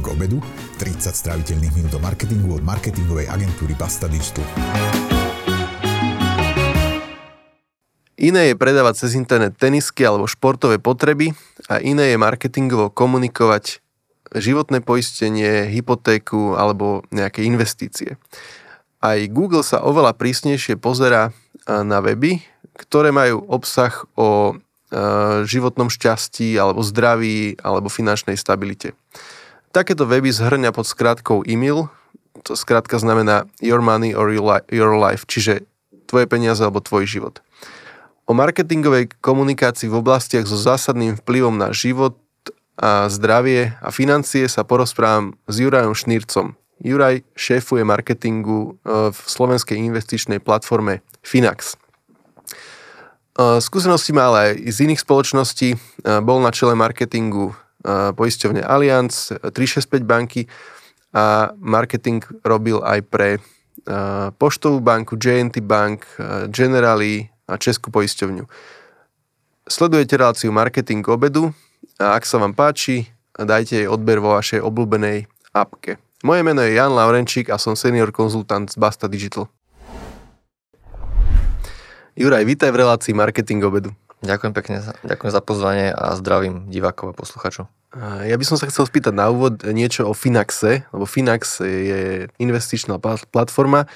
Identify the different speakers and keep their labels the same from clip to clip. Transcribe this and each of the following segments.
Speaker 1: marketing obedu, 30 stráviteľných minút o marketingu od marketingovej agentúry Basta Digital.
Speaker 2: Iné je predávať cez internet tenisky alebo športové potreby a iné je marketingovo komunikovať životné poistenie, hypotéku alebo nejaké investície. Aj Google sa oveľa prísnejšie pozera na weby, ktoré majú obsah o životnom šťastí alebo zdraví alebo finančnej stabilite. Takéto weby zhrňa pod skratkou e-mail, to skrátka znamená your money or your life, čiže tvoje peniaze alebo tvoj život. O marketingovej komunikácii v oblastiach so zásadným vplyvom na život a zdravie a financie sa porozprávam s Jurajom Šnírcom. Juraj šéfuje marketingu eh, v slovenskej investičnej platforme Finax. Skúsenosti má ale aj z iných spoločností. Bol na čele marketingu poisťovne Allianz, 365 banky a marketing robil aj pre Poštovú banku, JNT Bank, Generali a Českú poisťovňu. Sledujete reláciu Marketing obedu a ak sa vám páči, dajte jej odber vo vašej obľúbenej apke. Moje meno je Jan Laurenčík a som senior konzultant z Basta Digital. Juraj, vítaj v relácii Marketing obedu.
Speaker 3: Ďakujem pekne, ďakujem za pozvanie a zdravím divákov a posluchačov.
Speaker 2: Ja by som sa chcel spýtať na úvod niečo o Finaxe, lebo Finax je investičná platforma,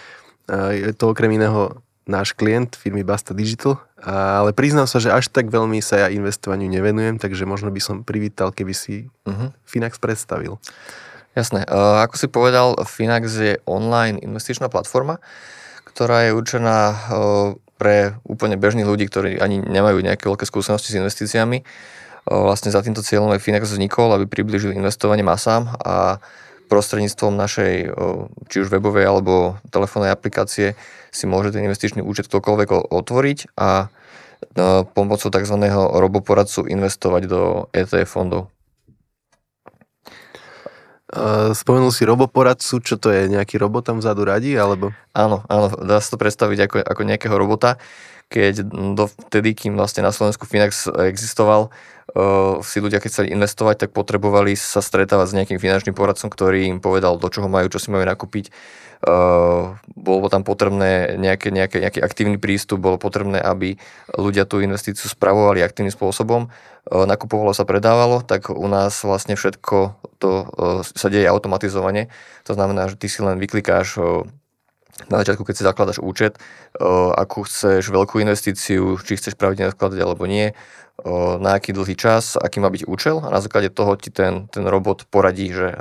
Speaker 2: je to okrem iného náš klient firmy Basta Digital, ale priznám sa, že až tak veľmi sa ja investovaniu nevenujem, takže možno by som privítal, keby si uh-huh. Finax predstavil.
Speaker 3: Jasné. Ako si povedal, Finax je online investičná platforma, ktorá je určená pre úplne bežných ľudí, ktorí ani nemajú nejaké veľké skúsenosti s investíciami. Vlastne za týmto cieľom aj Finax vznikol, aby približil investovanie masám a prostredníctvom našej či už webovej alebo telefónnej aplikácie si môže ten investičný účet ktokoľvek otvoriť a pomocou tzv. roboporadcu investovať do ETF fondov.
Speaker 2: Spomenul si roboporadcu, čo to je, nejaký robot tam vzadu radí, alebo?
Speaker 3: Áno, áno, dá sa to predstaviť ako, ako nejakého robota, keď dovtedy, kým vlastne na Slovensku Finax existoval, si ľudia, keď chceli investovať, tak potrebovali sa stretávať s nejakým finančným poradcom, ktorý im povedal, do čoho majú, čo si majú nakúpiť, Uh, bolo tam potrebné nejaké, nejaké, nejaký aktívny prístup, bolo potrebné, aby ľudia tú investíciu spravovali aktívnym spôsobom, uh, nakupovalo sa, predávalo, tak u nás vlastne všetko to sa deje automatizovane. To znamená, že ty si len vyklikáš na začiatku, keď si zakladaš účet, akú chceš veľkú investíciu, či chceš pravidelne skladať alebo nie, na aký dlhý čas, aký má byť účel a na základe toho ti ten, ten robot poradí, že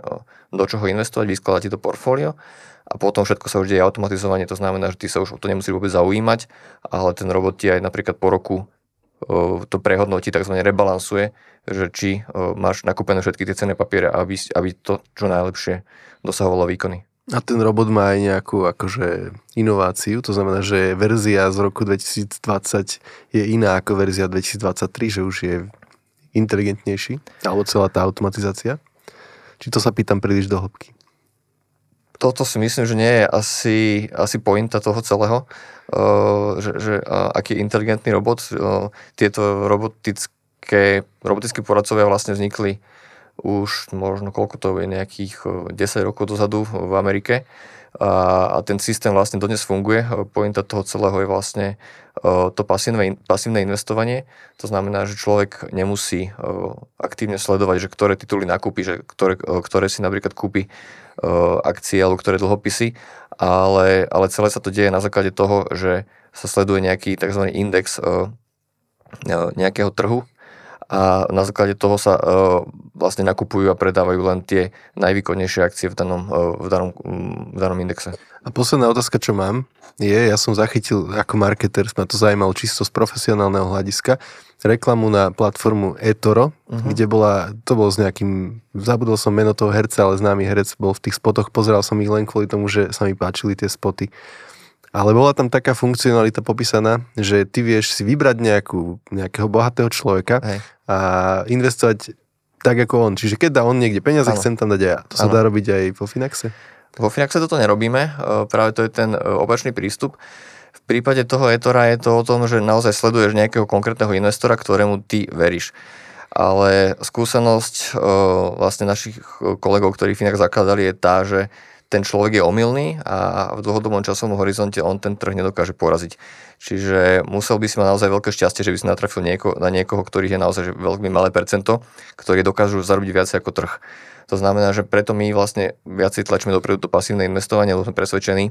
Speaker 3: do čoho investovať, vyskladá ti to portfólio a potom všetko sa už deje automatizovanie, to znamená, že ty sa už o to nemusíš vôbec zaujímať, ale ten robot ti aj napríklad po roku to prehodnotí, tzv. rebalansuje, že či máš nakúpené všetky tie cenné papiere, aby, aby to čo najlepšie dosahovalo výkony.
Speaker 2: A ten robot má aj nejakú akože inováciu, to znamená, že verzia z roku 2020 je iná ako verzia 2023, že už je inteligentnejší, alebo celá tá automatizácia. Či to sa pýtam príliš do hĺbky?
Speaker 3: toto si myslím, že nie je asi, asi pointa toho celého, uh, že, že uh, aký inteligentný robot. Uh, tieto robotické, robotické poradcovia vlastne vznikli už možno koľko to je, nejakých 10 rokov dozadu v Amerike a, a ten systém vlastne dodnes funguje. Pointa toho celého je vlastne to pasívne, pasívne investovanie. To znamená, že človek nemusí aktívne sledovať, že ktoré tituly nakúpi, že ktoré, ktoré si napríklad kúpi akcie alebo ktoré dlhopisy, ale, ale celé sa to deje na základe toho, že sa sleduje nejaký tzv. index nejakého trhu a na základe toho sa vlastne nakupujú a predávajú len tie najvýkonnejšie akcie v danom, v danom, v danom indexe.
Speaker 2: A posledná otázka, čo mám, je, ja som zachytil ako marketer, ma to zaujímalo čisto z profesionálneho hľadiska, reklamu na platformu eToro, uh-huh. kde bola, to bol s nejakým, zabudol som meno toho herca, ale známy herec bol v tých spotoch, pozeral som ich len kvôli tomu, že sa mi páčili tie spoty. Ale bola tam taká funkcionalita popísaná, že ty vieš si vybrať nejakú, nejakého bohatého človeka Hej. a investovať tak ako on. Čiže keď dá on niekde peniaze, ano. chcem tam dať aj ja. To sa ano. dá robiť aj vo Finaxe?
Speaker 3: Vo Finaxe toto nerobíme, e, práve to je ten e, opačný prístup. V prípade toho Etora je to o tom, že naozaj sleduješ nejakého konkrétneho investora, ktorému ty veríš. ale skúsenosť vlastne našich kolegov, ktorí Finax zakladali, je tá, že ten človek je omylný a v dlhodobom časovom horizonte on ten trh nedokáže poraziť. Čiže musel by si mať naozaj veľké šťastie, že by si natrafil nieko, na niekoho, ktorý je naozaj veľmi malé percento, ktorí dokážu zarobiť viac ako trh. To znamená, že preto my vlastne viacej tlačíme dopredu to pasívne investovanie, lebo sme presvedčení,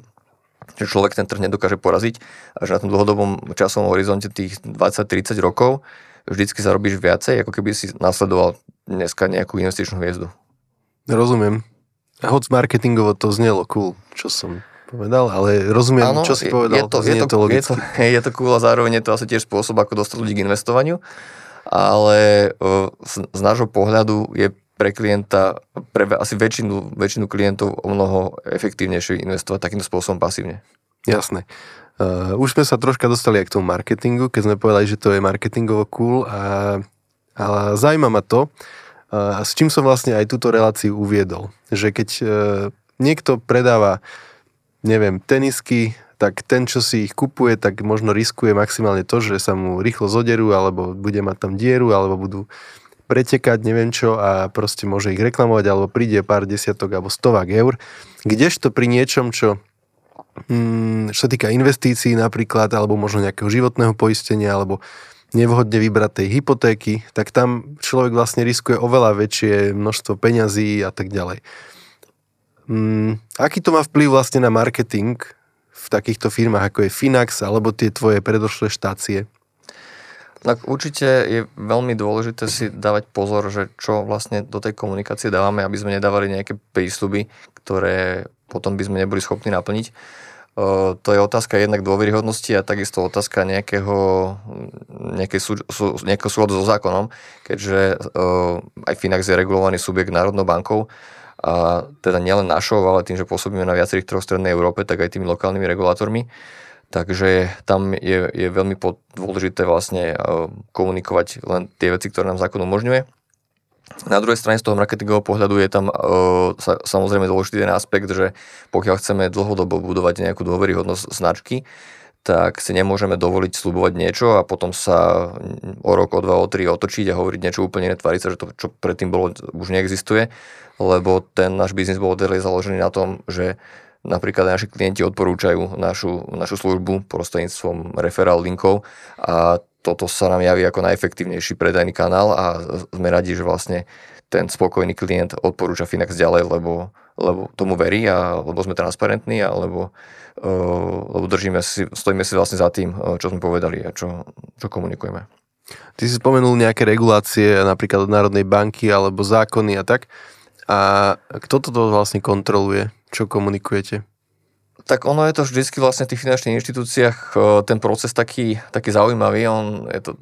Speaker 3: že človek ten trh nedokáže poraziť a že na tom dlhodobom časovom horizonte tých 20-30 rokov vždycky zarobíš viacej, ako keby si nasledoval dneska nejakú investičnú hviezdu.
Speaker 2: Rozumiem. A hoď marketingovo to znelo cool, čo som povedal, ale rozumiem, ano, čo si povedal.
Speaker 3: Je to, je, to, to je, to, je to cool a zároveň je to asi tiež spôsob, ako dostať ľudí k investovaniu, ale z, z nášho pohľadu je pre klienta, pre asi väčšinu, väčšinu klientov o mnoho efektívnejšie investovať takýmto spôsobom pasívne.
Speaker 2: Jasné. Uh, už sme sa troška dostali aj k tomu marketingu, keď sme povedali, že to je marketingovo cool a, ale zaujíma ma to, s čím som vlastne aj túto reláciu uviedol. Že keď e, niekto predáva, neviem, tenisky, tak ten, čo si ich kupuje, tak možno riskuje maximálne to, že sa mu rýchlo zoderú, alebo bude mať tam dieru, alebo budú pretekať, neviem čo, a proste môže ich reklamovať, alebo príde pár desiatok alebo stovák eur. Kdežto pri niečom, čo mm, čo sa týka investícií napríklad, alebo možno nejakého životného poistenia, alebo nevhodne vybrať tej hypotéky, tak tam človek vlastne riskuje oveľa väčšie množstvo peňazí a tak ďalej. Mm, aký to má vplyv vlastne na marketing v takýchto firmách, ako je Finax alebo tie tvoje predošlé štácie?
Speaker 3: Tak určite je veľmi dôležité si dávať pozor, že čo vlastne do tej komunikácie dávame, aby sme nedávali nejaké prísľuby, ktoré potom by sme neboli schopní naplniť to je otázka jednak dôveryhodnosti a takisto otázka nejakého, nejakej sú, sú, nejakého súladu so zákonom, keďže aj Finax je regulovaný subjekt Národnou bankou a teda nielen našou, ale tým, že pôsobíme na viacerých troch strednej Európe, tak aj tými lokálnymi regulátormi. Takže tam je, je veľmi dôležité vlastne komunikovať len tie veci, ktoré nám zákon umožňuje na druhej strane z toho marketingového pohľadu je tam sa, samozrejme dôležitý ten aspekt, že pokiaľ chceme dlhodobo budovať nejakú dôveryhodnosť značky, tak si nemôžeme dovoliť slubovať niečo a potom sa o rok, o dva, o tri otočiť a hovoriť niečo úplne iné, tváriť sa, že to, čo predtým bolo, už neexistuje, lebo ten náš biznis model je založený na tom, že napríklad naši klienti odporúčajú našu, našu službu prostredníctvom referál linkov a toto sa nám javí ako najefektívnejší predajný kanál a sme radi, že vlastne ten spokojný klient odporúča Finax ďalej, lebo, lebo tomu verí a lebo sme transparentní a lebo, uh, lebo držíme si, stojíme si vlastne za tým, uh, čo sme povedali a čo, čo komunikujeme.
Speaker 2: Ty si spomenul nejaké regulácie, napríklad od Národnej banky alebo zákony a tak. A kto toto vlastne kontroluje? Čo komunikujete?
Speaker 3: Tak ono je to vždycky vlastne v tých finančných inštitúciách ten proces taký, taký zaujímavý. On je to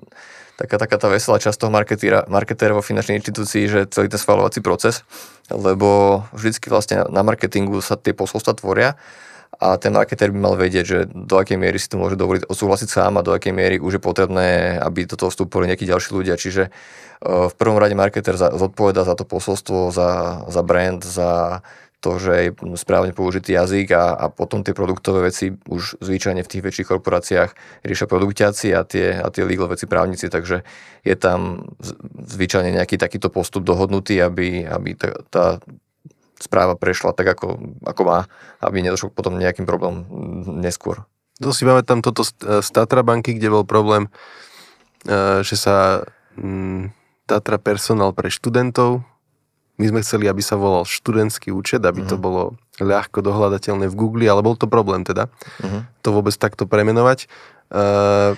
Speaker 3: taká, taká tá veselá časť toho marketéra, marketéra vo finančnej inštitúcii, že celý ten schvalovací proces, lebo vždycky vlastne na marketingu sa tie posolstva tvoria a ten marketér by mal vedieť, že do akej miery si to môže dovoliť odsúhlasiť sám a do akej miery už je potrebné, aby do toho vstúpili nejakí ďalší ľudia. Čiže v prvom rade marketér zodpoveda za to posolstvo, za, za brand, za to, že je správne použitý jazyk a, a potom tie produktové veci už zvyčajne v tých väčších korporáciách riešia produktiaci a tie, a tie legal veci právnici, takže je tam zvyčajne nejaký takýto postup dohodnutý, aby, aby tá, tá správa prešla tak, ako, ako má, aby nedošlo potom nejakým problémom neskôr.
Speaker 2: To si tam toto z Tatra banky, kde bol problém, e, že sa mm, Tatra personál pre študentov my sme chceli, aby sa volal študentský účet, aby uh-huh. to mhm. bolo ľahko dohľadateľné v Google, ale bol to problém teda, uh-huh. to vôbec takto premenovať. Uh,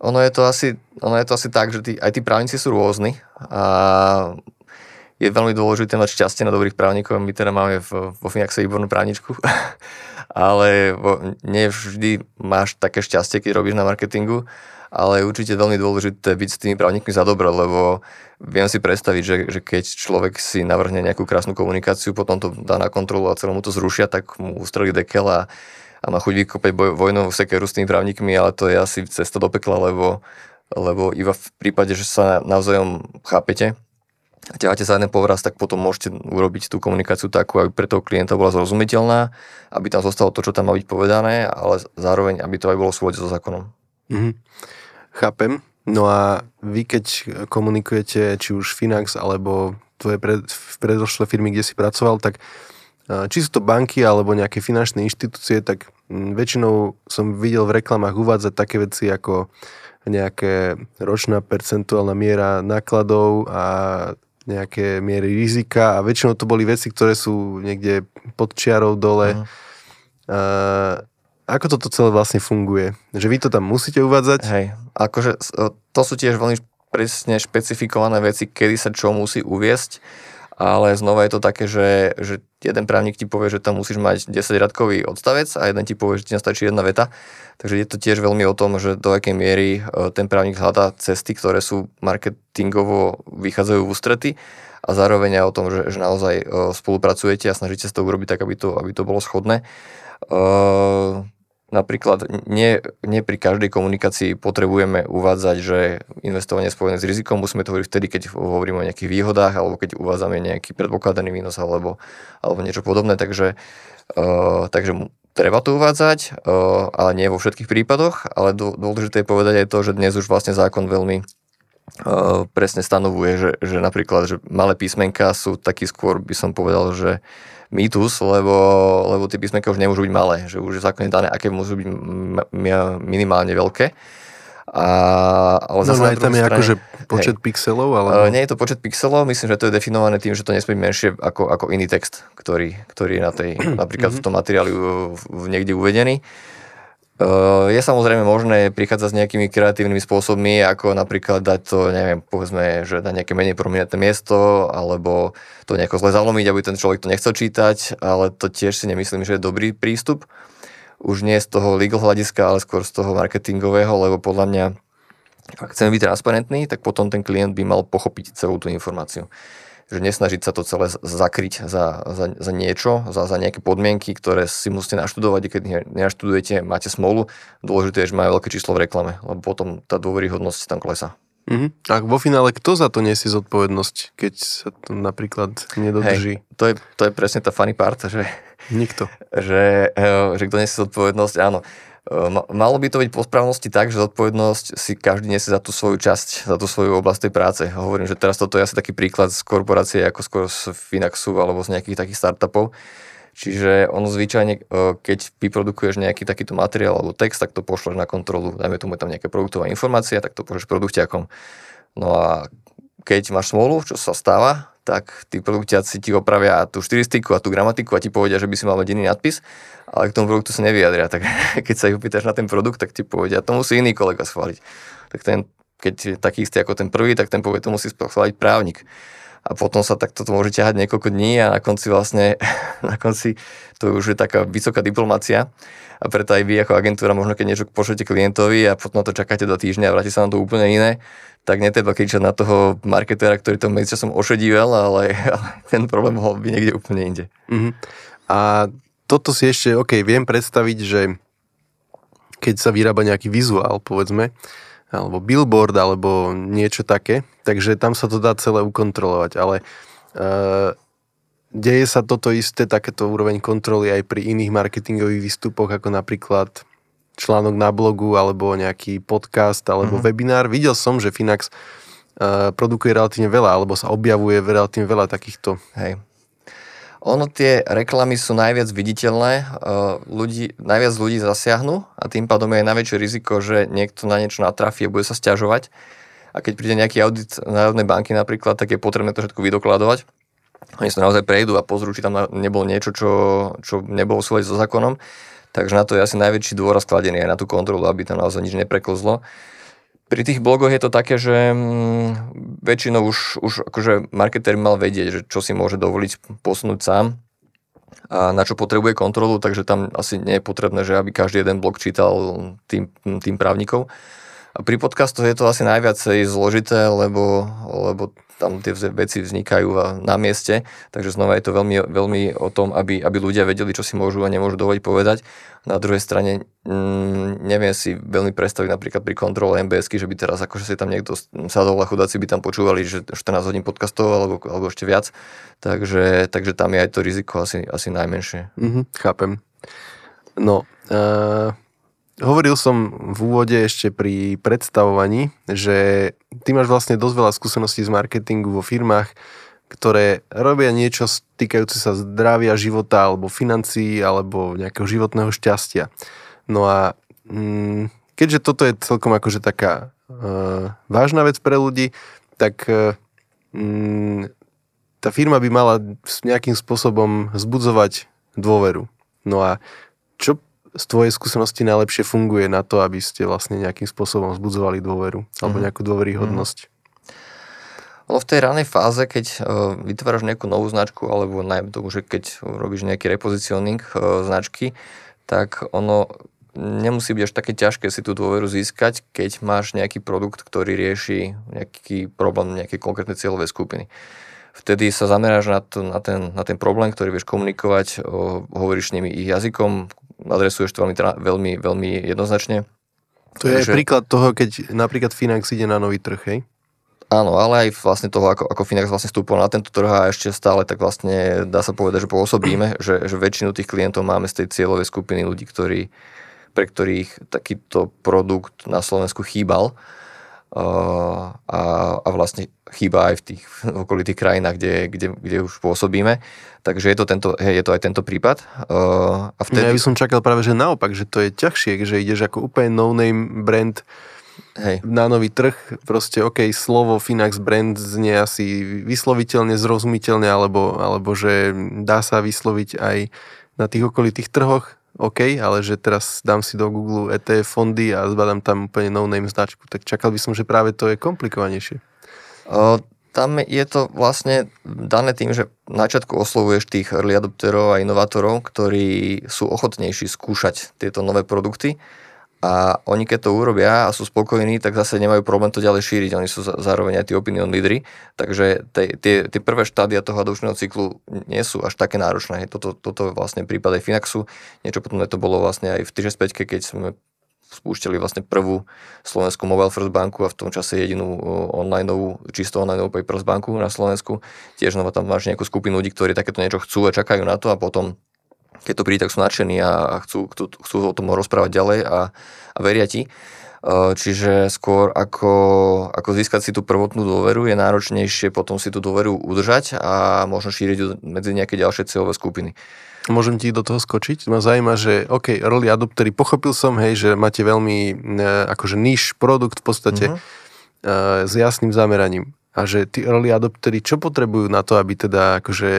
Speaker 3: ono je to asi, ono je to asi tak, že tí, aj tí právnici sú rôzni a je veľmi dôležité mať šťastie na dobrých právnikov. My teda máme v, vo Finaxe výbornú právničku, ale vo, nie vždy máš také šťastie, keď robíš na marketingu ale je určite veľmi dôležité byť s tými právnikmi za dobro, lebo viem si predstaviť, že, že keď človek si navrhne nejakú krásnu komunikáciu, potom to dá na kontrolu a celomu to zrušia, tak mu ustrelí dekel a, a má chuť vykopať boj, vojnovú sekeru s tými právnikmi, ale to je asi cesta do pekla, lebo, lebo iba v prípade, že sa navzájom chápete, a ťaháte za jeden povraz, tak potom môžete urobiť tú komunikáciu takú, aby pre toho klienta bola zrozumiteľná, aby tam zostalo to, čo tam má byť povedané, ale zároveň, aby to aj bolo v so zákonom.
Speaker 2: Mm-hmm. Chápem. No a vy keď komunikujete, či už Finax alebo tvoje pred, predošlé firmy, kde si pracoval, tak či sú to banky alebo nejaké finančné inštitúcie, tak väčšinou som videl v reklamách uvádzať také veci ako nejaké ročná percentuálna miera nákladov a nejaké miery rizika a väčšinou to boli veci, ktoré sú niekde pod čiarou dole. Uh-huh. Uh, ako toto celé vlastne funguje? Že vy to tam musíte uvádzať?
Speaker 3: Hej, akože to sú tiež veľmi presne špecifikované veci, kedy sa čo musí uviesť, ale znova je to také, že, že jeden právnik ti povie, že tam musíš mať 10-radkový odstavec a jeden ti povie, že ti nastačí jedna veta. Takže je to tiež veľmi o tom, že do akej miery e, ten právnik hľadá cesty, ktoré sú marketingovo vychádzajú v ústrety a zároveň aj o tom, že, že naozaj e, spolupracujete a snažíte sa to urobiť tak, aby to, aby to bolo schodné. Uh, Napríklad nie, nie pri každej komunikácii potrebujeme uvádzať, že investovanie je spojené s rizikom, musíme to hovoriť vtedy, keď hovoríme o nejakých výhodách alebo keď uvádzame nejaký predpokladaný výnos alebo, alebo niečo podobné, takže, uh, takže treba to uvádzať, uh, ale nie vo všetkých prípadoch, ale dôležité je povedať aj to, že dnes už vlastne zákon veľmi uh, presne stanovuje, že, že napríklad, že malé písmenka sú taký skôr, by som povedal, že mýtus, lebo, lebo tie písmenka už nemôžu byť malé, že už je zákon dané, aké môžu byť minimálne veľké. A,
Speaker 2: ale no, no aj tam je strane, akože počet hej, pixelov? Ale...
Speaker 3: Uh, nie je to počet pixelov, myslím, že to je definované tým, že to nesmie byť menšie ako, ako iný text, ktorý, ktorý je na tej, napríklad v tom materiáli niekde uvedený. Uh, je samozrejme možné prichádzať s nejakými kreatívnymi spôsobmi, ako napríklad dať to, neviem, povedzme, že na nejaké menej prominentné miesto, alebo to nejako zle zalomiť, aby ten človek to nechcel čítať, ale to tiež si nemyslím, že je dobrý prístup. Už nie z toho legal hľadiska, ale skôr z toho marketingového, lebo podľa mňa, ak chceme byť transparentný, tak potom ten klient by mal pochopiť celú tú informáciu že nesnažiť sa to celé zakryť za, za, za niečo, za, za nejaké podmienky, ktoré si musíte naštudovať, keď nenaštudujete, máte smolu. Dôležité je, že majú veľké číslo v reklame, lebo potom tá dôveryhodnosť tam klesá.
Speaker 2: Uh-huh. A vo finále kto za to nesie zodpovednosť, keď sa to napríklad nedodrží?
Speaker 3: Hej, to, je, to je presne tá funny part, že...
Speaker 2: Nikto.
Speaker 3: Že, eh, že kto nesie zodpovednosť, áno. Ehm, malo by to byť po správnosti tak, že zodpovednosť si každý nesie za tú svoju časť, za tú svoju oblasť tej práce. Hovorím, že teraz toto je asi taký príklad z korporácie ako skôr z Finaxu alebo z nejakých takých startupov. Čiže ono zvyčajne, e, keď vyprodukuješ nejaký takýto materiál alebo text, tak to pošleš na kontrolu, dajme tomu tam nejaká produktová informácia, tak to pošleš produktiakom. No a keď máš smolu, čo sa stáva, tak tí produktiaci ti opravia tú štilistiku a tú gramatiku a ti povedia, že by si mal mať iný nadpis, ale k tomu produktu sa nevyjadria. Tak keď sa ich opýtaš na ten produkt, tak ti povedia, to musí iný kolega schváliť. Tak ten, keď je taký istý ako ten prvý, tak ten povie, to musí schváliť právnik. A potom sa takto to môže ťahať niekoľko dní a na konci vlastne, na konci to už je taká vysoká diplomácia a preto aj vy ako agentúra možno keď niečo pošlete klientovi a potom na to čakáte do týždňa a vráti sa vám to úplne iné, tak netreba kričať na toho marketéra, ktorý to medzičasom ošedíval, ale, ale ten problém mohol byť niekde úplne inde.
Speaker 2: Uh-huh. A toto si ešte, OK, viem predstaviť, že keď sa vyrába nejaký vizuál, povedzme, alebo billboard, alebo niečo také, takže tam sa to dá celé ukontrolovať, ale uh, deje sa toto isté, takéto úroveň kontroly aj pri iných marketingových výstupoch, ako napríklad článok na blogu alebo nejaký podcast alebo mm-hmm. webinár. Videl som, že Finax uh, produkuje relatívne veľa alebo sa objavuje relatívne veľa takýchto.
Speaker 3: Hej. Ono tie reklamy sú najviac viditeľné, uh, ľudí, najviac ľudí zasiahnu a tým pádom je aj najväčšie riziko, že niekto na niečo natrafí a bude sa stiažovať. A keď príde nejaký audit Národnej banky napríklad, tak je potrebné to všetko vydokladovať. Oni sa naozaj prejdú a pozrú, či tam nebolo niečo, čo, čo nebolo v so zákonom Takže na to je asi najväčší dôraz kladený aj na tú kontrolu, aby tam naozaj nič nepreklzlo. Pri tých blogoch je to také, že mm, väčšinou už, už akože marketer mal vedieť, že čo si môže dovoliť posunúť sám a na čo potrebuje kontrolu, takže tam asi nie je potrebné, že aby každý jeden blog čítal tým, tým právnikov. A pri podcastoch je to asi najviacej zložité, lebo, lebo tam tie veci vznikajú na mieste, takže znova je to veľmi, veľmi o tom, aby, aby ľudia vedeli, čo si môžu a nemôžu dovoliť povedať. Na druhej strane mm, neviem si veľmi predstaviť napríklad pri kontrole mbs že by teraz akože si tam niekto sadol a chudáci by tam počúvali, že 14 hodín podcastov alebo, alebo ešte viac, takže, takže tam je aj to riziko asi, asi najmenšie.
Speaker 2: Mm-hmm, chápem. No, uh, hovoril som v úvode ešte pri predstavovaní, že ty máš vlastne dosť veľa skúseností z marketingu vo firmách, ktoré robia niečo týkajúce sa zdravia, života alebo financií alebo nejakého životného šťastia. No a mm, keďže toto je celkom akože taká uh, vážna vec pre ľudí, tak uh, mm, tá firma by mala nejakým spôsobom zbudzovať dôveru. No a z tvojej skúsenosti najlepšie funguje na to, aby ste vlastne nejakým spôsobom zbudzovali dôveru alebo mhm. nejakú dôveryhodnosť? Mm.
Speaker 3: Ono v tej ranej fáze, keď uh, vytváraš nejakú novú značku, alebo najmä to, že keď robíš nejaký repozicioning uh, značky, tak ono nemusí byť až také ťažké si tú dôveru získať, keď máš nejaký produkt, ktorý rieši nejaký problém nejakej konkrétnej cieľovej skupiny. Vtedy sa zameráš na, to, na, ten, na ten problém, ktorý vieš komunikovať, uh, hovoríš s nimi ich jazykom, adresuješ to veľmi, veľmi, veľmi jednoznačne.
Speaker 2: To je že... príklad toho, keď napríklad Finax ide na nový trh, hej?
Speaker 3: Áno, ale aj vlastne toho, ako, ako Finax vlastne vstúpil na tento trh a ešte stále tak vlastne dá sa povedať, že pôsobíme, že, že väčšinu tých klientov máme z tej cieľovej skupiny ľudí, ktorí, pre ktorých takýto produkt na Slovensku chýbal a, a vlastne chýba aj v tých okolitých krajinách, kde, kde, kde už pôsobíme. Takže je to, tento, hej, je to aj tento prípad. Uh,
Speaker 2: a vtedy... Ja by som čakal práve, že naopak, že to je ťažšie, že ideš ako úplne no-name brand Hej. na nový trh, proste OK, slovo Finax brand znie asi vysloviteľne, zrozumiteľne, alebo, alebo že dá sa vysloviť aj na tých okolitých trhoch, OK, ale že teraz dám si do Google ETF fondy a zbadám tam úplne no-name značku, tak čakal by som, že práve to je komplikovanejšie.
Speaker 3: O, tam je to vlastne dané tým, že na začiatku oslovuješ tých early adopterov a inovátorov, ktorí sú ochotnejší skúšať tieto nové produkty a oni keď to urobia a sú spokojní, tak zase nemajú problém to ďalej šíriť. Oni sú zároveň aj tí opinion lídry, takže tie, tie prvé štádia toho adopčného cyklu nie sú až také náročné. Toto, toto vlastne prípad aj Finaxu, niečo potom to bolo vlastne aj v 365, keď sme spúšťali vlastne prvú slovenskú Mobile First banku a v tom čase jedinú online, čisto online Papers banku na Slovensku. Tiež znova tam máš nejakú skupinu ľudí, ktorí takéto niečo chcú a čakajú na to a potom keď to príde, tak sú nadšení a chcú, chcú, chcú o tom rozprávať ďalej a, a veria ti. E, čiže skôr ako, ako získať si tú prvotnú dôveru je náročnejšie potom si tú dôveru udržať a možno šíriť medzi nejaké ďalšie cieľové skupiny.
Speaker 2: Môžem ti do toho skočiť? Ma zaujíma, že OK, early adoptery, pochopil som, hej, že máte veľmi ne, akože níž produkt v podstate mm-hmm. s jasným zameraním. A že tí early adoptery, čo potrebujú na to, aby teda akože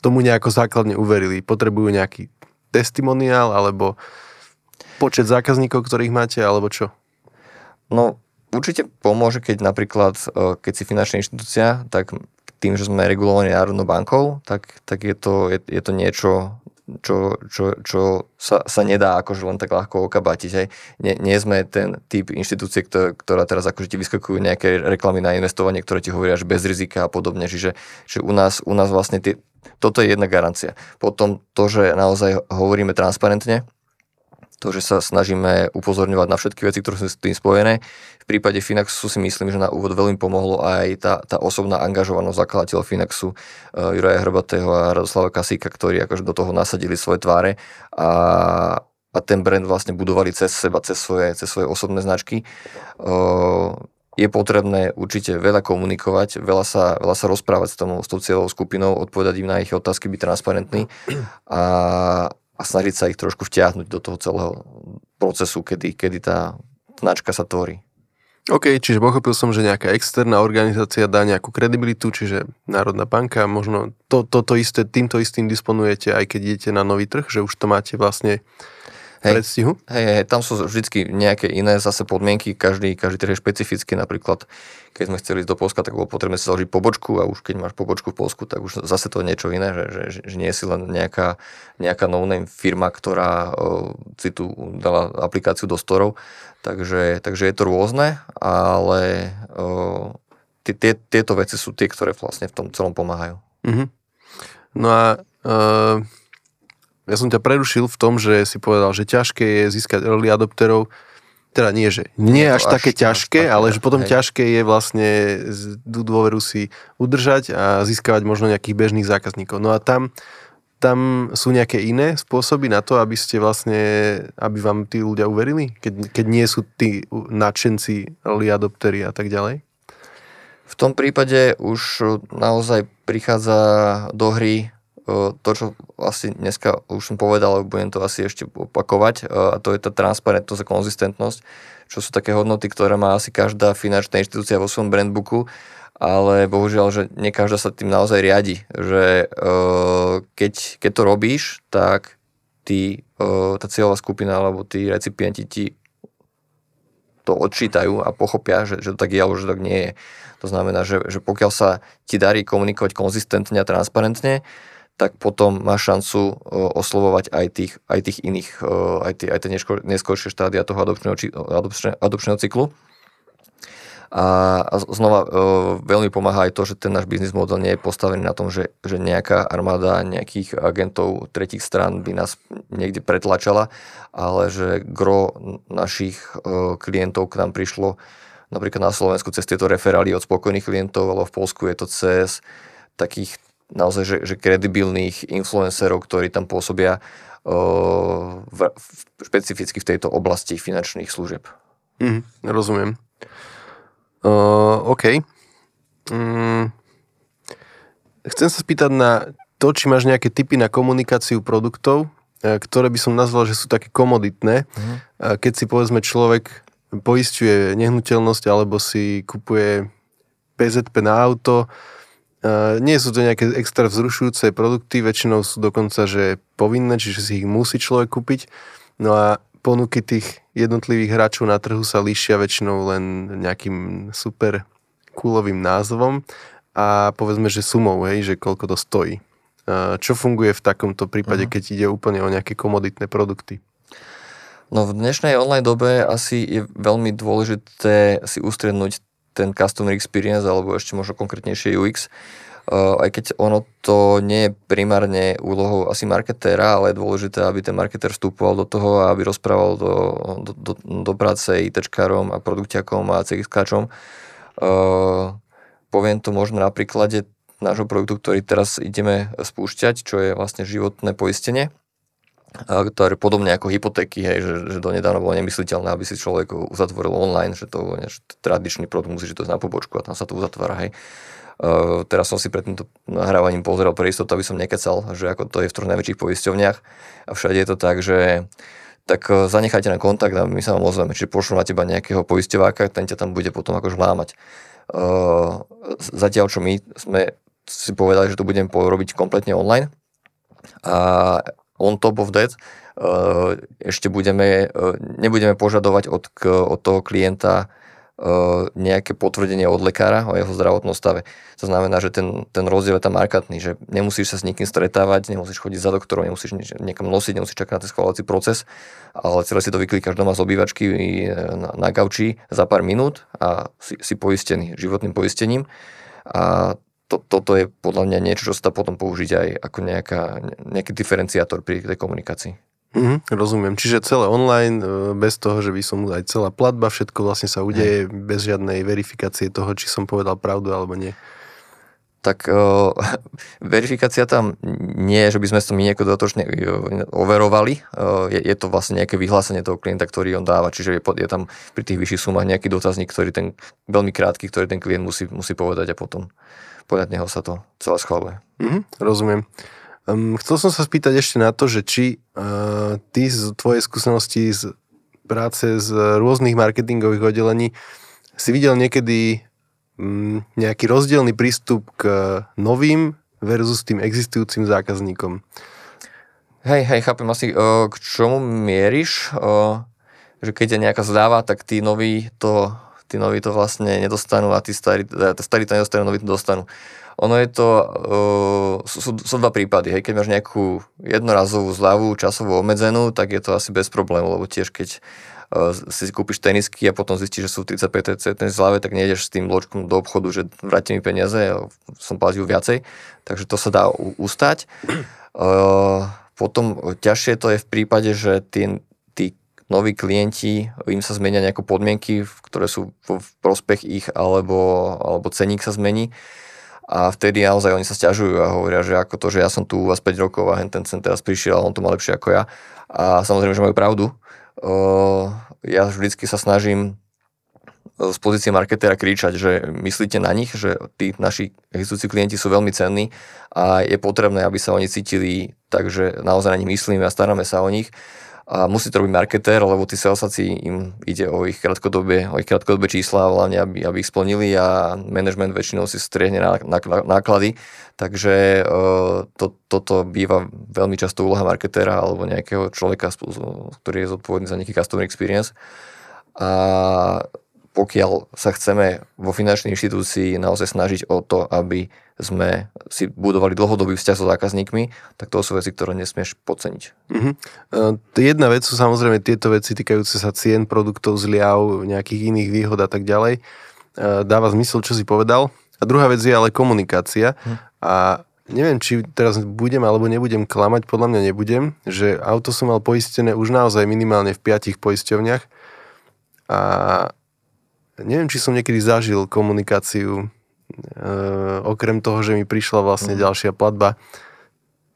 Speaker 2: tomu nejako základne uverili? Potrebujú nejaký testimoniál alebo počet zákazníkov, ktorých máte, alebo čo?
Speaker 3: No, určite pomôže, keď napríklad, e, keď si finančná inštitúcia, tak tým, že sme regulovaní Národnou bankou, tak, tak je, to, je, je to niečo, čo, čo, čo sa, sa nedá akože len tak ľahko okabatiť. Hej. Nie, nie sme ten typ inštitúcie, ktorá, ktorá teraz akože ti vyskakujú nejaké reklamy na investovanie, ktoré ti hovoria, že bez rizika a podobne. Čiže že u, nás, u nás vlastne tie, toto je jedna garancia. Potom to, že naozaj hovoríme transparentne, to, že sa snažíme upozorňovať na všetky veci, ktoré sú s tým spojené. V prípade Finaxu si myslím, že na úvod veľmi pomohlo aj tá, tá osobná angažovanosť zakladateľa Finaxu uh, Juraja Hrbatého a Radoslava Kasíka, ktorí akože do toho nasadili svoje tváre a, a ten brand vlastne budovali cez seba, cez svoje, cez svoje osobné značky. Uh, je potrebné určite veľa komunikovať, veľa sa, veľa sa rozprávať s, tomu, s tou cieľovou skupinou, odpovedať im na ich otázky, byť transparentný a, a snažiť sa ich trošku vtiahnuť do toho celého procesu, kedy, kedy tá značka sa tvorí.
Speaker 2: OK, čiže pochopil som, že nejaká externá organizácia dá nejakú kredibilitu, čiže Národná banka, možno to, toto isté, týmto istým disponujete, aj keď idete na nový trh, že už to máte vlastne
Speaker 3: Hej, predstihu? Hej, hej, tam sú vždy nejaké iné zase podmienky, každý, každý trh je špecifický, napríklad keď sme chceli ísť do Polska, tak bolo potrebné si založiť pobočku a už keď máš pobočku v Polsku, tak už zase to je niečo iné, že, že, že nie si len nejaká, nejaká no-name firma, ktorá o, si tu dala aplikáciu do storov, takže, takže je to rôzne, ale o, tie, tie, tieto veci sú tie, ktoré vlastne v tom celom pomáhajú. Mm-hmm.
Speaker 2: No a uh ja som ťa prerušil v tom, že si povedal, že ťažké je získať early adopterov. Teda nie, že nie až, až také ťažké, až ale že potom hej. ťažké je vlastne tú dôveru si udržať a získavať možno nejakých bežných zákazníkov. No a tam tam sú nejaké iné spôsoby na to, aby ste vlastne, aby vám tí ľudia uverili? Keď, keď nie sú tí nadšenci, early adoptery a tak ďalej?
Speaker 3: V tom prípade už naozaj prichádza do hry to, čo asi dneska už som povedal, ale budem to asi ešte opakovať, a to je tá transparentnosť a konzistentnosť, čo sú také hodnoty, ktoré má asi každá finančná inštitúcia vo svojom brandbooku, ale bohužiaľ, že nie každá sa tým naozaj riadi, že keď, keď to robíš, tak tí, tá cieľová skupina alebo tí recipienti ti to odčítajú a pochopia, že, že to tak je alebo že to tak nie je. To znamená, že, že pokiaľ sa ti darí komunikovať konzistentne a transparentne, tak potom má šancu e, oslovovať aj tých, aj tých iných, e, aj tie, aj tie neskôršie štádia toho adopčného, adopčného cyklu. A, a znova e, veľmi pomáha aj to, že ten náš biznis model nie je postavený na tom, že, že nejaká armáda nejakých agentov tretich strán by nás niekde pretlačala, ale že gro našich klientov k nám prišlo napríklad na Slovensku cez tieto referály od spokojných klientov, ale v Polsku je to cez takých naozaj že, že kredibilných influencerov, ktorí tam pôsobia uh, v, v, špecificky v tejto oblasti finančných služieb.
Speaker 2: Mm, rozumiem. Uh, OK. Mm, chcem sa spýtať na to, či máš nejaké typy na komunikáciu produktov, ktoré by som nazval, že sú také komoditné. Mm. Keď si povedzme človek poistuje nehnuteľnosť alebo si kupuje PZP na auto, Uh, nie sú to nejaké extra vzrušujúce produkty, väčšinou sú dokonca, že povinné, čiže si ich musí človek kúpiť. No a ponuky tých jednotlivých hráčov na trhu sa líšia väčšinou len nejakým super kúlovým názvom a povedzme, že sumou, hej, že koľko to stojí. Uh, čo funguje v takomto prípade, uh-huh. keď ide úplne o nejaké komoditné produkty?
Speaker 3: No v dnešnej online dobe asi je veľmi dôležité si ustriednúť ten customer experience alebo ešte možno konkrétnejšie UX. Aj keď ono to nie je primárne úlohou asi marketéra, ale je dôležité, aby ten marketér vstupoval do toho a aby rozprával do, do, do, do práce ITčkárom a produktiakom a CXkáčom. Uh, poviem to možno na príklade nášho produktu, ktorý teraz ideme spúšťať, čo je vlastne životné poistenie ktoré podobne ako hypotéky, hej, že, že donedávno bolo nemysliteľné, aby si človek uzatvoril online, že to je tradičný produkt, musíš to na pobočku a tam sa to uzatvára. Hej. Uh, teraz som si pred týmto nahrávaním pozrel pre istotu, aby som nekecal, že ako to je v troch najväčších poisťovniach a všade je to tak, že tak uh, zanechajte na kontakt a my sa vám ozveme, čiže pošlú na teba nejakého poisťováka, ten ťa tam bude potom akož lámať. Uh, zatiaľ, čo my sme si povedali, že to budem robiť kompletne online a on top of that uh, ešte budeme, uh, nebudeme požadovať od, od toho klienta uh, nejaké potvrdenie od lekára o jeho zdravotnom stave. To znamená, že ten, ten rozdiel je tam markantný, že nemusíš sa s nikým stretávať, nemusíš chodiť za doktorom, nemusíš niekam nosiť, nemusíš čakať na ten schvalovací proces, ale celé si to vyklikáš doma z obývačky na, na gauči za pár minút a si, si poistený životným poistením a to, toto je podľa mňa niečo, čo sa dá potom použiť aj ako nejaká, nejaký diferenciátor pri tej komunikácii.
Speaker 2: Mm, rozumiem. Čiže celé online, e, bez toho, že by som aj celá platba, všetko vlastne sa udeje mm. bez žiadnej verifikácie toho, či som povedal pravdu alebo nie.
Speaker 3: Tak uh, verifikácia tam nie je, že by sme to my nejako dodatočne e, overovali. Uh, je, je to vlastne nejaké vyhlásenie toho klienta, ktorý on dáva. Čiže je, je tam pri tých vyšších sumách nejaký dotazník, ktorý ten veľmi krátky, ktorý ten klient musí, musí povedať a potom podľa neho sa to celé schvaluje.
Speaker 2: Mm, rozumiem. Um, chcel som sa spýtať ešte na to, že či uh, ty z tvojej skúsenosti z práce z rôznych marketingových oddelení si videl niekedy um, nejaký rozdielný prístup k novým versus tým existujúcim zákazníkom.
Speaker 3: Hej, hej, chápem asi, uh, k čomu mieríš, uh, že keď je nejaká zdáva, tak tí noví to tí noví to vlastne nedostanú a tí starí, teda starí to nedostanú, noví to dostanú. Ono je to, uh, sú, sú dva prípady, hej, keď máš nejakú jednorazovú zľavu, časovú obmedzenú, tak je to asi bez problémov, lebo tiež keď uh, si kúpiš tenisky a potom zistíš, že sú 35 TC ten zľave, tak nejdeš s tým ločkom do obchodu, že vráti mi peniaze, som platil viacej, takže to sa dá ustať. Uh, potom ťažšie to je v prípade, že tie, noví klienti, im sa zmenia nejaké podmienky, ktoré sú v prospech ich, alebo, alebo ceník sa zmení. A vtedy naozaj oni sa stiažujú a hovoria, že ako to, že ja som tu u vás 5 rokov a ten sem teraz prišiel a on to má lepšie ako ja. A samozrejme, že majú pravdu. Ja vždycky sa snažím z pozície marketéra kričať, že myslíte na nich, že tí naši existujúci klienti sú veľmi cenní a je potrebné, aby sa oni cítili tak, že naozaj na nich myslíme a staráme sa o nich a musí to robiť marketér, lebo tí salesáci im ide o ich krátkodobie, o ich krátkodobie čísla, hlavne aby, aby ich splnili a management väčšinou si striehne náklady. Takže e, to, toto býva veľmi často úloha marketéra alebo nejakého človeka, ktorý je zodpovedný za nejaký customer experience. A pokiaľ sa chceme vo finančnej inštitúcii naozaj snažiť o to, aby sme si budovali dlhodobý vzťah so zákazníkmi, tak to sú veci, ktoré nesmieš podceniť.
Speaker 2: Uh-huh. Uh, jedna vec sú samozrejme tieto veci týkajúce sa cien produktov, zliav, nejakých iných výhod a tak ďalej. Uh, dáva zmysel, čo si povedal. A druhá vec je ale komunikácia. Uh-huh. A neviem, či teraz budem alebo nebudem klamať, podľa mňa nebudem, že auto som mal poistené už naozaj minimálne v piatich poisťovniach a neviem, či som niekedy zažil komunikáciu, e, okrem toho, že mi prišla vlastne mm. ďalšia platba,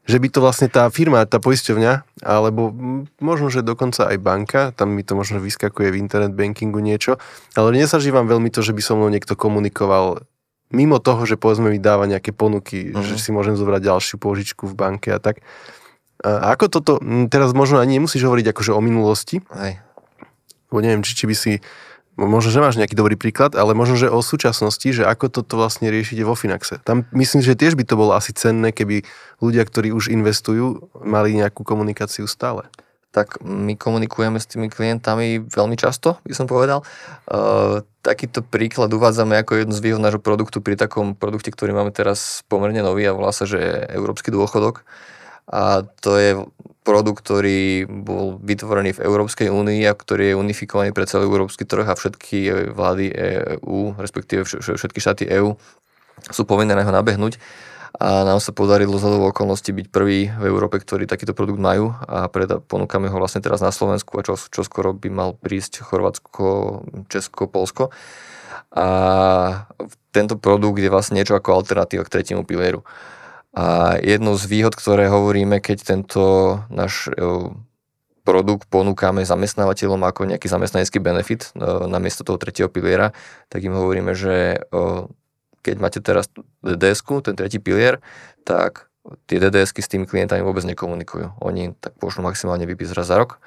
Speaker 2: že by to vlastne tá firma, tá poisťovňa, alebo možno, že dokonca aj banka, tam mi to možno vyskakuje v internet bankingu niečo, ale nezažívam veľmi to, že by so mnou niekto komunikoval mimo toho, že povedzme mi dáva nejaké ponuky, mm. že si môžem zobrať ďalšiu požičku v banke a tak. A ako toto, teraz možno ani nemusíš hovoriť akože o minulosti,
Speaker 3: Aj.
Speaker 2: Bo neviem, či, či by si možno, že máš nejaký dobrý príklad, ale možno, že o súčasnosti, že ako toto vlastne riešite vo Finaxe. Tam myslím, že tiež by to bolo asi cenné, keby ľudia, ktorí už investujú, mali nejakú komunikáciu stále.
Speaker 3: Tak my komunikujeme s tými klientami veľmi často, by som povedal. Uh, takýto príklad uvádzame ako jednu z výhod nášho produktu pri takom produkte, ktorý máme teraz pomerne nový a volá sa, že Európsky dôchodok. A to je produkt, ktorý bol vytvorený v Európskej únii a ktorý je unifikovaný pre celý európsky trh a všetky vlády EÚ, respektíve všetky štáty EÚ sú povinné na ho nabehnúť a nám sa podarilo z okolností byť prvý v Európe, ktorý takýto produkt majú a preda, ponúkame ho vlastne teraz na Slovensku a čo, čo skoro by mal prísť Chorvátsko, Česko, Polsko. A tento produkt je vlastne niečo ako alternatíva k tretiemu pilieru. A jednou z výhod, ktoré hovoríme, keď tento náš e, produkt ponúkame zamestnávateľom ako nejaký zamestnanecký benefit e, namiesto toho tretieho piliera, tak im hovoríme, že e, keď máte teraz dds ten tretí pilier, tak tie dds s tými klientami vôbec nekomunikujú. Oni tak pošlú maximálne výpis raz za rok,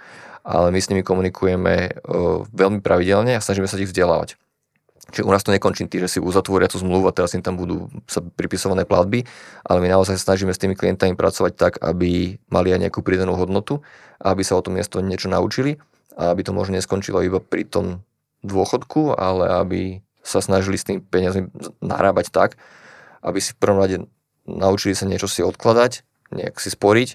Speaker 3: ale my s nimi komunikujeme veľmi pravidelne a snažíme sa ich vzdelávať. Čiže u nás to nekončí tým, že si uzatvoria tú zmluvu a teraz im tam budú sa pripisované platby, ale my naozaj snažíme s tými klientami pracovať tak, aby mali aj nejakú pridanú hodnotu, aby sa o tom miesto niečo naučili a aby to možno neskončilo iba pri tom dôchodku, ale aby sa snažili s tým peniazmi narábať tak, aby si v prvom rade naučili sa niečo si odkladať, nejak si sporiť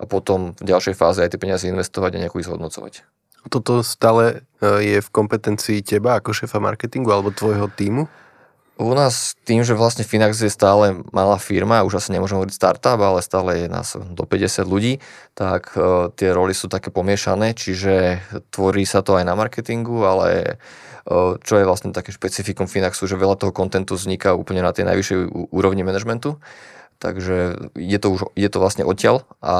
Speaker 3: a potom v ďalšej fáze aj tie peniaze investovať a nejako ich zhodnocovať
Speaker 2: toto stále e, je v kompetencii teba ako šéfa marketingu alebo tvojho týmu?
Speaker 3: U nás tým, že vlastne Finax je stále malá firma, už asi nemôžem hovoriť startup, ale stále je nás do 50 ľudí, tak uh, tie roly sú také pomiešané, čiže tvorí sa to aj na marketingu, ale uh, čo je vlastne také špecifikum Finaxu, že veľa toho kontentu vzniká úplne na tej najvyššej úrovni manažmentu, takže je to, už, je to vlastne odtiaľ a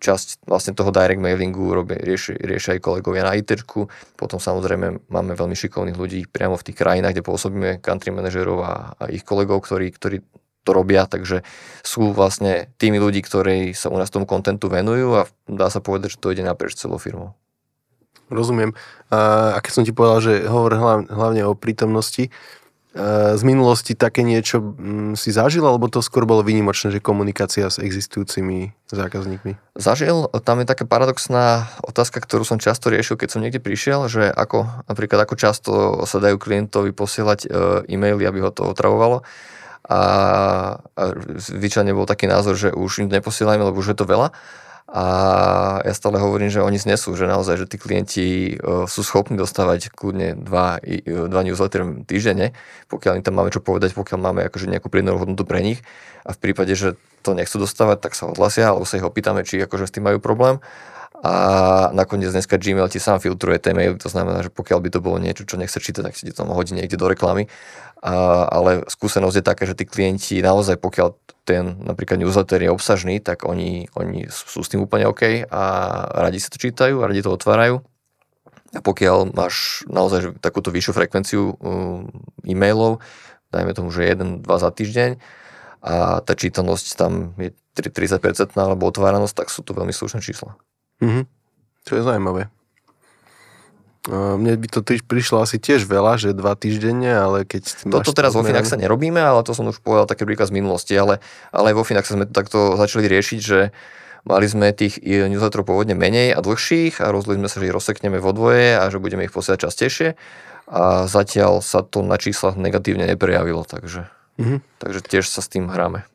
Speaker 3: časť vlastne toho direct mailingu robia, riešia, riešia aj kolegovia na IT. Potom samozrejme máme veľmi šikovných ľudí priamo v tých krajinách, kde pôsobíme, country manažerov a, a ich kolegov, ktorí, ktorí to robia, takže sú vlastne tými ľudí, ktorí sa u nás tomu kontentu venujú a dá sa povedať, že to ide naprieč celou firmou.
Speaker 2: Rozumiem. A keď som ti povedal, že hovor hlavne o prítomnosti, z minulosti také niečo mm, si zažil, alebo to skôr bolo výnimočné, že komunikácia s existujúcimi zákazníkmi?
Speaker 3: Zažil, tam je taká paradoxná otázka, ktorú som často riešil, keď som niekde prišiel, že ako, napríklad ako často sa dajú klientovi posielať eh, e-maily, aby ho to otravovalo. A, a zvyčajne bol taký názor, že už im neposielajme, lebo už je to veľa. A ja stále hovorím, že oni znesú, že naozaj, že tí klienti e, sú schopní dostávať kľudne dva, e, dva newsletter týždenne, pokiaľ im tam máme čo povedať, pokiaľ máme akože nejakú pridanú hodnotu pre nich. A v prípade, že to nechcú dostávať, tak sa odhlasia, alebo sa ich opýtame, či akože s tým majú problém. a nakoniec dneska Gmail ti sám filtruje tie maily, to znamená, že pokiaľ by to bolo niečo, čo nechce čítať, tak si ti to hodí niekde do reklamy. A, ale skúsenosť je taká, že tí klienti naozaj, pokiaľ ten napríklad newsletter je obsažný, tak oni, oni sú s tým úplne OK a radi si to čítajú radi to otvárajú. A pokiaľ máš naozaj takúto vyššiu frekvenciu um, e-mailov, dajme tomu, že jeden, dva za týždeň, a tá čítanosť tam je 30% alebo otváranosť, tak sú to veľmi slušné čísla.
Speaker 2: Mm-hmm. Čo je zaujímavé. Mne by to prišlo asi tiež veľa, že dva týždenne, ale keď...
Speaker 3: Toto teraz vo Finaxe nerobíme, ale to som už povedal také príklad z minulosti, ale, ale vo Finaxe sme to takto začali riešiť, že mali sme tých newsletterov pôvodne menej a dlhších a rozhodli sme sa, že ich rozsekneme vo dvoje a že budeme ich posielať častejšie a zatiaľ sa to na číslach negatívne neprejavilo, takže, mm-hmm. takže tiež sa s tým hráme.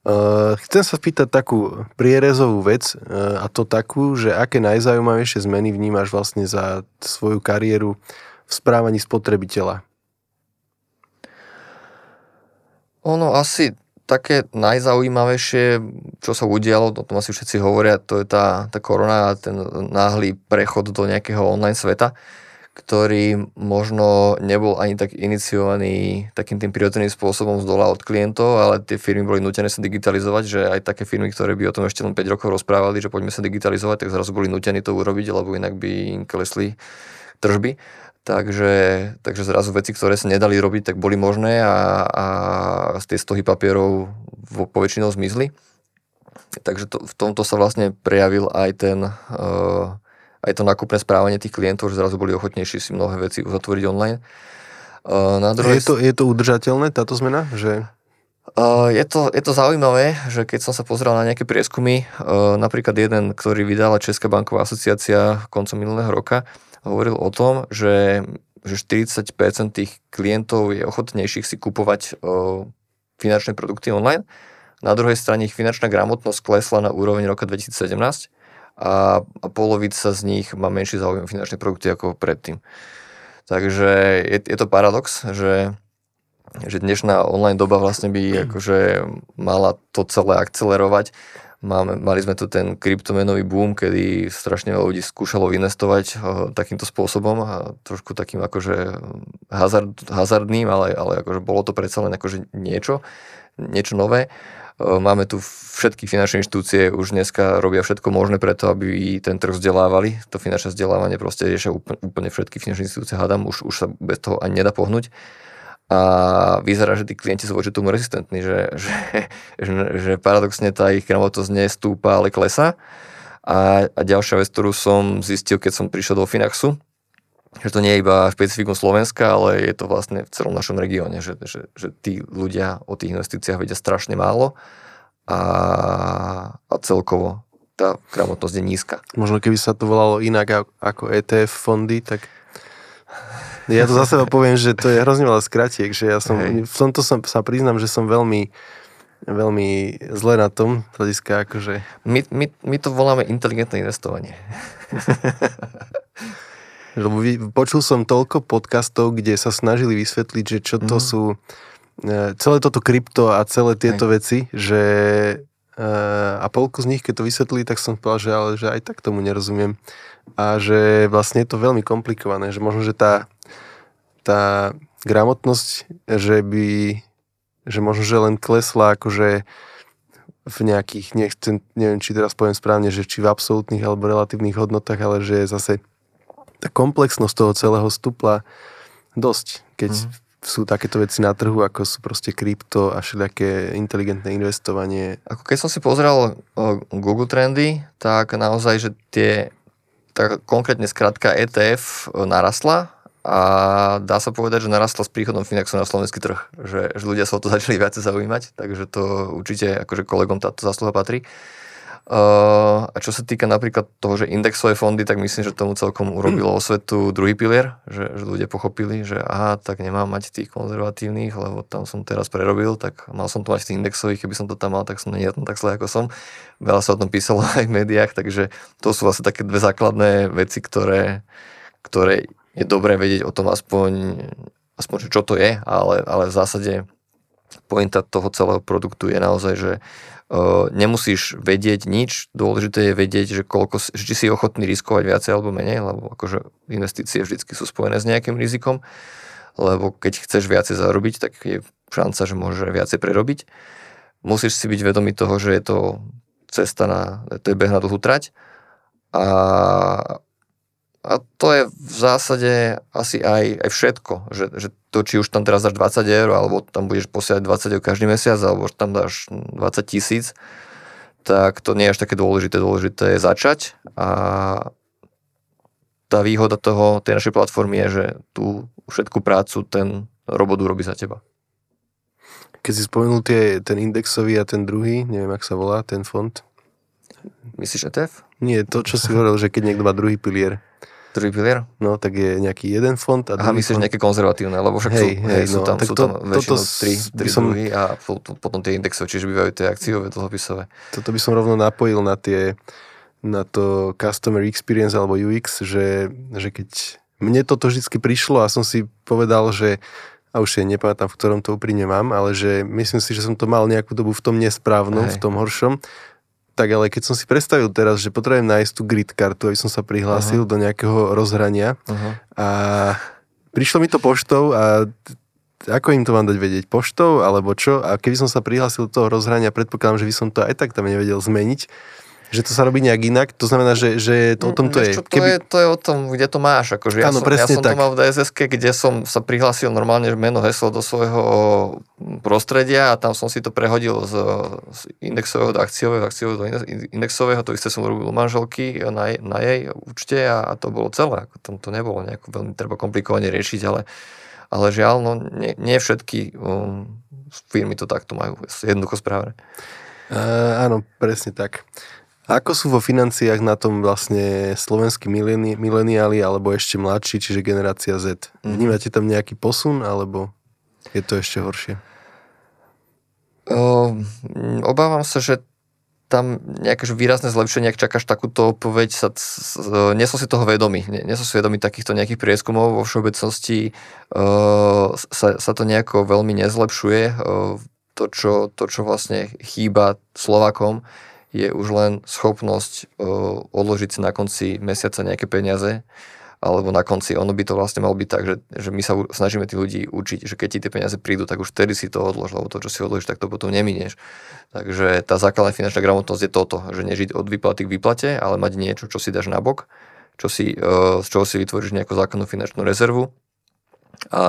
Speaker 2: Uh, chcem sa spýtať takú prierezovú vec uh, a to takú, že aké najzaujímavejšie zmeny vnímaš vlastne za svoju kariéru v správaní spotrebiteľa?
Speaker 3: Ono asi také najzaujímavejšie, čo sa udialo, o tom asi všetci hovoria, to je tá, tá korona a ten náhly prechod do nejakého online sveta. Uh, ktorý možno nebol ani tak iniciovaný takým tým prirodzeným spôsobom z dola od klientov, ale tie firmy boli nutené sa digitalizovať, že aj také firmy, ktoré by o tom ešte len 5 rokov rozprávali, že poďme sa digitalizovať, tak zrazu boli nutení to urobiť, lebo inak by im klesli tržby. Takže, takže zrazu veci, ktoré sa nedali robiť, tak boli možné a, a z tej stohy papierov vo, poväčšinou zmizli. Takže to, v tomto sa vlastne prejavil aj ten uh, aj to nákupné správanie tých klientov, že zrazu boli ochotnejší si mnohé veci uzatvoriť online.
Speaker 2: Na druhej... je, to, je to udržateľné, táto zmena? Že...
Speaker 3: Je to, je to zaujímavé, že keď som sa pozrel na nejaké prieskumy, napríklad jeden, ktorý vydala Česká banková asociácia koncom minulého roka, hovoril o tom, že, že 40% tých klientov je ochotnejších si kupovať finančné produkty online. Na druhej strane ich finančná gramotnosť klesla na úroveň roka 2017 a, polovica z nich má menší záujem finančné produkty ako predtým. Takže je, je to paradox, že, že dnešná online doba vlastne by akože mala to celé akcelerovať. Máme, mali sme tu ten kryptomenový boom, kedy strašne veľa ľudí skúšalo investovať uh, takýmto spôsobom a trošku takým akože hazard, hazardným, ale, ale akože bolo to predsa len akože niečo, niečo nové. Máme tu všetky finančné inštitúcie už dneska robia všetko možné preto, aby ten trh vzdelávali. To finančné vzdelávanie proste riešia úplne všetky finančné inštitúcie, hádam, už, už sa bez toho ani nedá pohnúť. A vyzerá, že tí klienti sú voči tomu rezistentní, že, že, že, že paradoxne tá ich gramotnosť nestúpa, ale klesa. A, a ďalšia vec, ktorú som zistil, keď som prišiel do Finaxu, že to nie je iba špecifikum Slovenska, ale je to vlastne v celom našom regióne, že, že, že tí ľudia o tých investíciách vedia strašne málo a, a celkovo tá gramotnosť je nízka.
Speaker 2: Možno keby sa to volalo inak ako ETF fondy, tak ja to zase poviem, že to je hrozne veľa skratiek, že ja som, Hej. v tomto som, sa priznám, že som veľmi veľmi zle na tom, hľadiska akože...
Speaker 3: My, my, my to voláme inteligentné investovanie.
Speaker 2: Lebo počul som toľko podcastov, kde sa snažili vysvetliť, že čo to mm. sú e, celé toto krypto a celé tieto Aj. veci, že e, a polku z nich, keď to vysvetlili, tak som povedal, že, ale, že aj tak tomu nerozumiem. A že vlastne je to veľmi komplikované, že možno, že tá, tá gramotnosť, že by, že možno, že len klesla akože v nejakých, nechcem, neviem, či teraz poviem správne, že či v absolútnych alebo relatívnych hodnotách, ale že je zase tá komplexnosť toho celého stupla dosť, keď mm. sú takéto veci na trhu, ako sú proste krypto a všelijaké inteligentné investovanie.
Speaker 3: Ako keď som si pozrel Google Trendy, tak naozaj, že tie tak konkrétne skratka ETF narastla a dá sa povedať, že narastla s príchodom Finaxu na slovenský trh, že, že ľudia sa o to začali viacej zaujímať, takže to určite akože kolegom táto zásluha patrí. Uh, a čo sa týka napríklad toho, že indexové fondy, tak myslím, že tomu celkom urobilo osvetu druhý pilier, že, že ľudia pochopili, že aha, tak nemám mať tých konzervatívnych, lebo tam som teraz prerobil, tak mal som to mať v tých indexových, keby som to tam mal, tak som nie tam tak zle, ako som. Veľa sa o tom písalo aj v médiách, takže to sú vlastne také dve základné veci, ktoré, ktoré je dobré vedieť o tom aspoň, aspoň čo to je, ale, ale v zásade pointa toho celého produktu je naozaj, že uh, nemusíš vedieť nič, dôležité je vedieť, že koľko, či si ochotný riskovať viacej alebo menej, lebo akože investície vždy sú spojené s nejakým rizikom, lebo keď chceš viacej zarobiť, tak je šanca, že môžeš viacej prerobiť. Musíš si byť vedomý toho, že je to cesta na, to je beh na dlhú trať a a to je v zásade asi aj, aj všetko, že, že to, či už tam teraz dáš 20 eur, alebo tam budeš posielať 20 eur každý mesiac, alebo tam dáš 20 tisíc, tak to nie je až také dôležité. Dôležité je začať a tá výhoda toho, tej našej platformy je, že tú všetku prácu ten robot urobí za teba.
Speaker 2: Keď si spomenul tie, ten indexový a ten druhý, neviem, ak sa volá, ten fond.
Speaker 3: Myslíš ETF?
Speaker 2: Nie, to, čo si hovoril, že keď niekto má druhý pilier.
Speaker 3: Druhý pilier?
Speaker 2: No, tak je nejaký jeden fond a
Speaker 3: Aha, myslíš fond... nejaké konzervatívne, lebo však hej, sú, hej, sú, no, tam, sú to, tam väčšinou tri, tri som... druhy a potom tie indexové, čiže bývajú tie akciové, dlhopisové.
Speaker 2: Toto by som rovno napojil na tie na to customer experience alebo UX, že, že keď mne toto vždy prišlo a som si povedal, že a už si nepamätám, v ktorom to úprimne mám, ale že myslím si, že som to mal nejakú dobu v tom nesprávnom, Hej. v tom horšom tak ale keď som si predstavil teraz, že potrebujem nájsť tú grid kartu, aby som sa prihlásil uh-huh. do nejakého rozhrania uh-huh. a prišlo mi to poštou a ako im to mám dať vedieť? Poštou alebo čo? A keby som sa prihlásil do toho rozhrania, predpokladám, že by som to aj tak tam nevedel zmeniť že to sa robí nejak inak, to znamená, že, že to o tom to je.
Speaker 3: Čo, to, Keby... je. To je o tom, kde to máš. Akože ja, som, ja som tak. to mal v dss kde som sa prihlásil normálne meno, heslo do svojho prostredia a tam som si to prehodil z, z indexového do akciového, akciového do indexového, to isté som urobil manželky na, na jej účte a, a to bolo celé. Ako tam to nebolo nejako veľmi treba komplikovane riešiť, ale, ale žiaľ, no, nie, nie všetky um, firmy to takto majú jednoducho správne.
Speaker 2: Uh, áno, presne tak. Ako sú vo financiách na tom vlastne slovenskí mileni- mileniáli alebo ešte mladší, čiže generácia Z? Mm. Vnímate tam nejaký posun alebo je to ešte horšie?
Speaker 3: O, obávam sa, že tam nejaké výrazné zlepšenie, ak čakáš takúto odpoveď, sa, nie som si toho vedomý. Nie, nie som si vedomý takýchto nejakých prieskumov. Vo všeobecnosti uh, sa, sa to nejako veľmi nezlepšuje. Uh, to, čo, to, čo vlastne chýba Slovakom, je už len schopnosť uh, odložiť si na konci mesiaca nejaké peniaze, alebo na konci, ono by to vlastne malo byť tak, že, že my sa snažíme tých ľudí učiť, že keď ti tie peniaze prídu, tak už vtedy si to odlož, lebo to, čo si odložíš, tak to potom neminieš. Takže tá základná finančná gramotnosť je toto, že nežiť od výplaty k výplate, ale mať niečo, čo si dáš na bok, čo si, uh, z čoho si vytvoríš nejakú základnú finančnú rezervu a,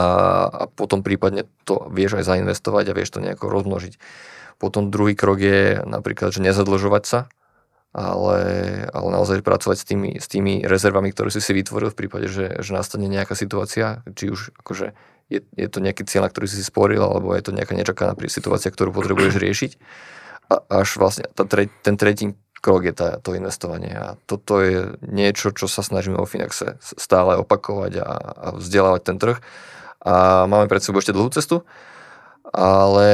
Speaker 3: a potom prípadne to vieš aj zainvestovať a vieš to nejako rozmnožiť. Potom druhý krok je napríklad, že nezadlžovať sa, ale, ale naozaj pracovať s tými, s tými rezervami, ktoré si si vytvoril v prípade, že, že nastane nejaká situácia, či už akože je, je to nejaký cieľ, ktorý si si sporil, alebo je to nejaká nečakaná situácia, ktorú potrebuješ riešiť. A až vlastne tá tre, ten tretí krok je tá, to investovanie. A toto je niečo, čo sa snažíme o Finaxe stále opakovať a, a vzdelávať ten trh. A máme pred sebou ešte dlhú cestu, ale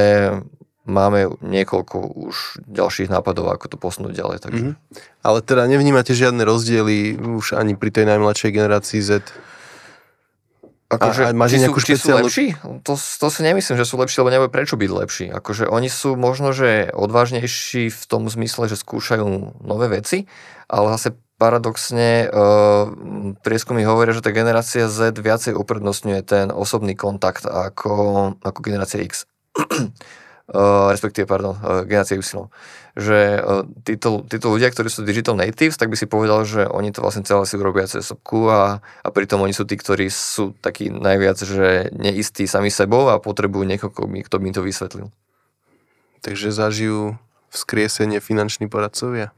Speaker 3: máme niekoľko už ďalších nápadov, ako to posunúť ďalej. Takže. Mm-hmm.
Speaker 2: Ale teda nevnímate žiadne rozdiely už ani pri tej najmladšej generácii Z?
Speaker 3: Akože, a, a máš či, sú, či sú lepší? To, to si nemyslím, že sú lepší, lebo nebude prečo byť lepší. Akože oni sú možno, že odvážnejší v tom zmysle, že skúšajú nové veci, ale zase paradoxne uh, prieskumy hovoria, že tá generácia Z viacej uprednostňuje ten osobný kontakt ako, ako generácia X. Uh, respektíve, pardon, uh, generácia Y. Že uh, títo, títo ľudia, ktorí sú digital natives, tak by si povedal, že oni to vlastne celé si urobia cez sopku a, a pritom oni sú tí, ktorí sú takí najviac, že neistí sami sebou a potrebujú niekoho, kto by im to vysvetlil.
Speaker 2: Takže zažijú vzkriesenie finanční poradcovia?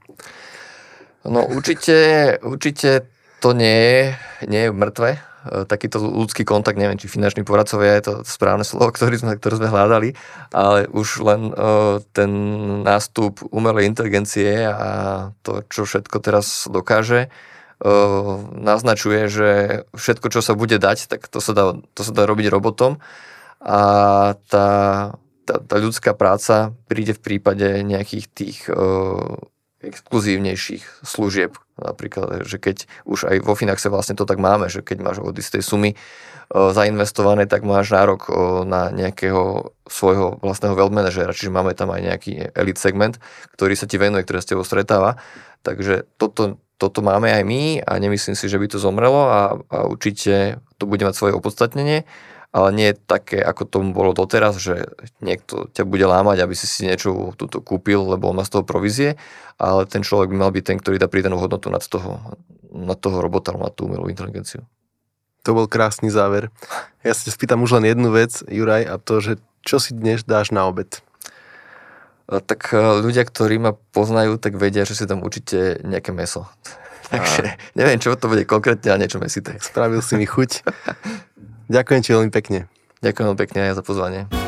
Speaker 3: No určite, určite to nie je, nie je mŕtve takýto ľudský kontakt, neviem, či finanční poradcovia je to správne slovo, ktoré sme, ktoré sme hľadali, ale už len uh, ten nástup umelej inteligencie a to, čo všetko teraz dokáže, uh, naznačuje, že všetko, čo sa bude dať, tak to sa dá, to sa dá robiť robotom. A tá, tá, tá ľudská práca príde v prípade nejakých tých exkluzívnejších služieb, Napríklad, že keď už aj vo Finaxe vlastne to tak máme, že keď máš od istej sumy zainvestované, tak máš nárok na nejakého svojho vlastného wealth manažera, čiže máme tam aj nejaký elite segment, ktorý sa ti venuje, ktorý s tebou stretáva. Takže toto, toto máme aj my a nemyslím si, že by to zomrelo a, a určite to bude mať svoje opodstatnenie ale nie je také, ako tomu bolo doteraz, že niekto ťa bude lámať, aby si si niečo túto kúpil, lebo on má z toho provízie, ale ten človek by mal byť ten, ktorý dá pridanú hodnotu nad toho, nad toho robota, nad tú umelú inteligenciu.
Speaker 2: To bol krásny záver. Ja sa spýtam už len jednu vec, Juraj, a to, že čo si dnes dáš na obed?
Speaker 3: Tak e, ľudia, ktorí ma poznajú, tak vedia, že si tam určite nejaké meso. Takže neviem, čo to bude konkrétne, ale niečo mesité.
Speaker 2: Spravil si mi chuť. Ďakujem ti veľmi pekne.
Speaker 3: Ďakujem veľmi pekne aj za pozvanie.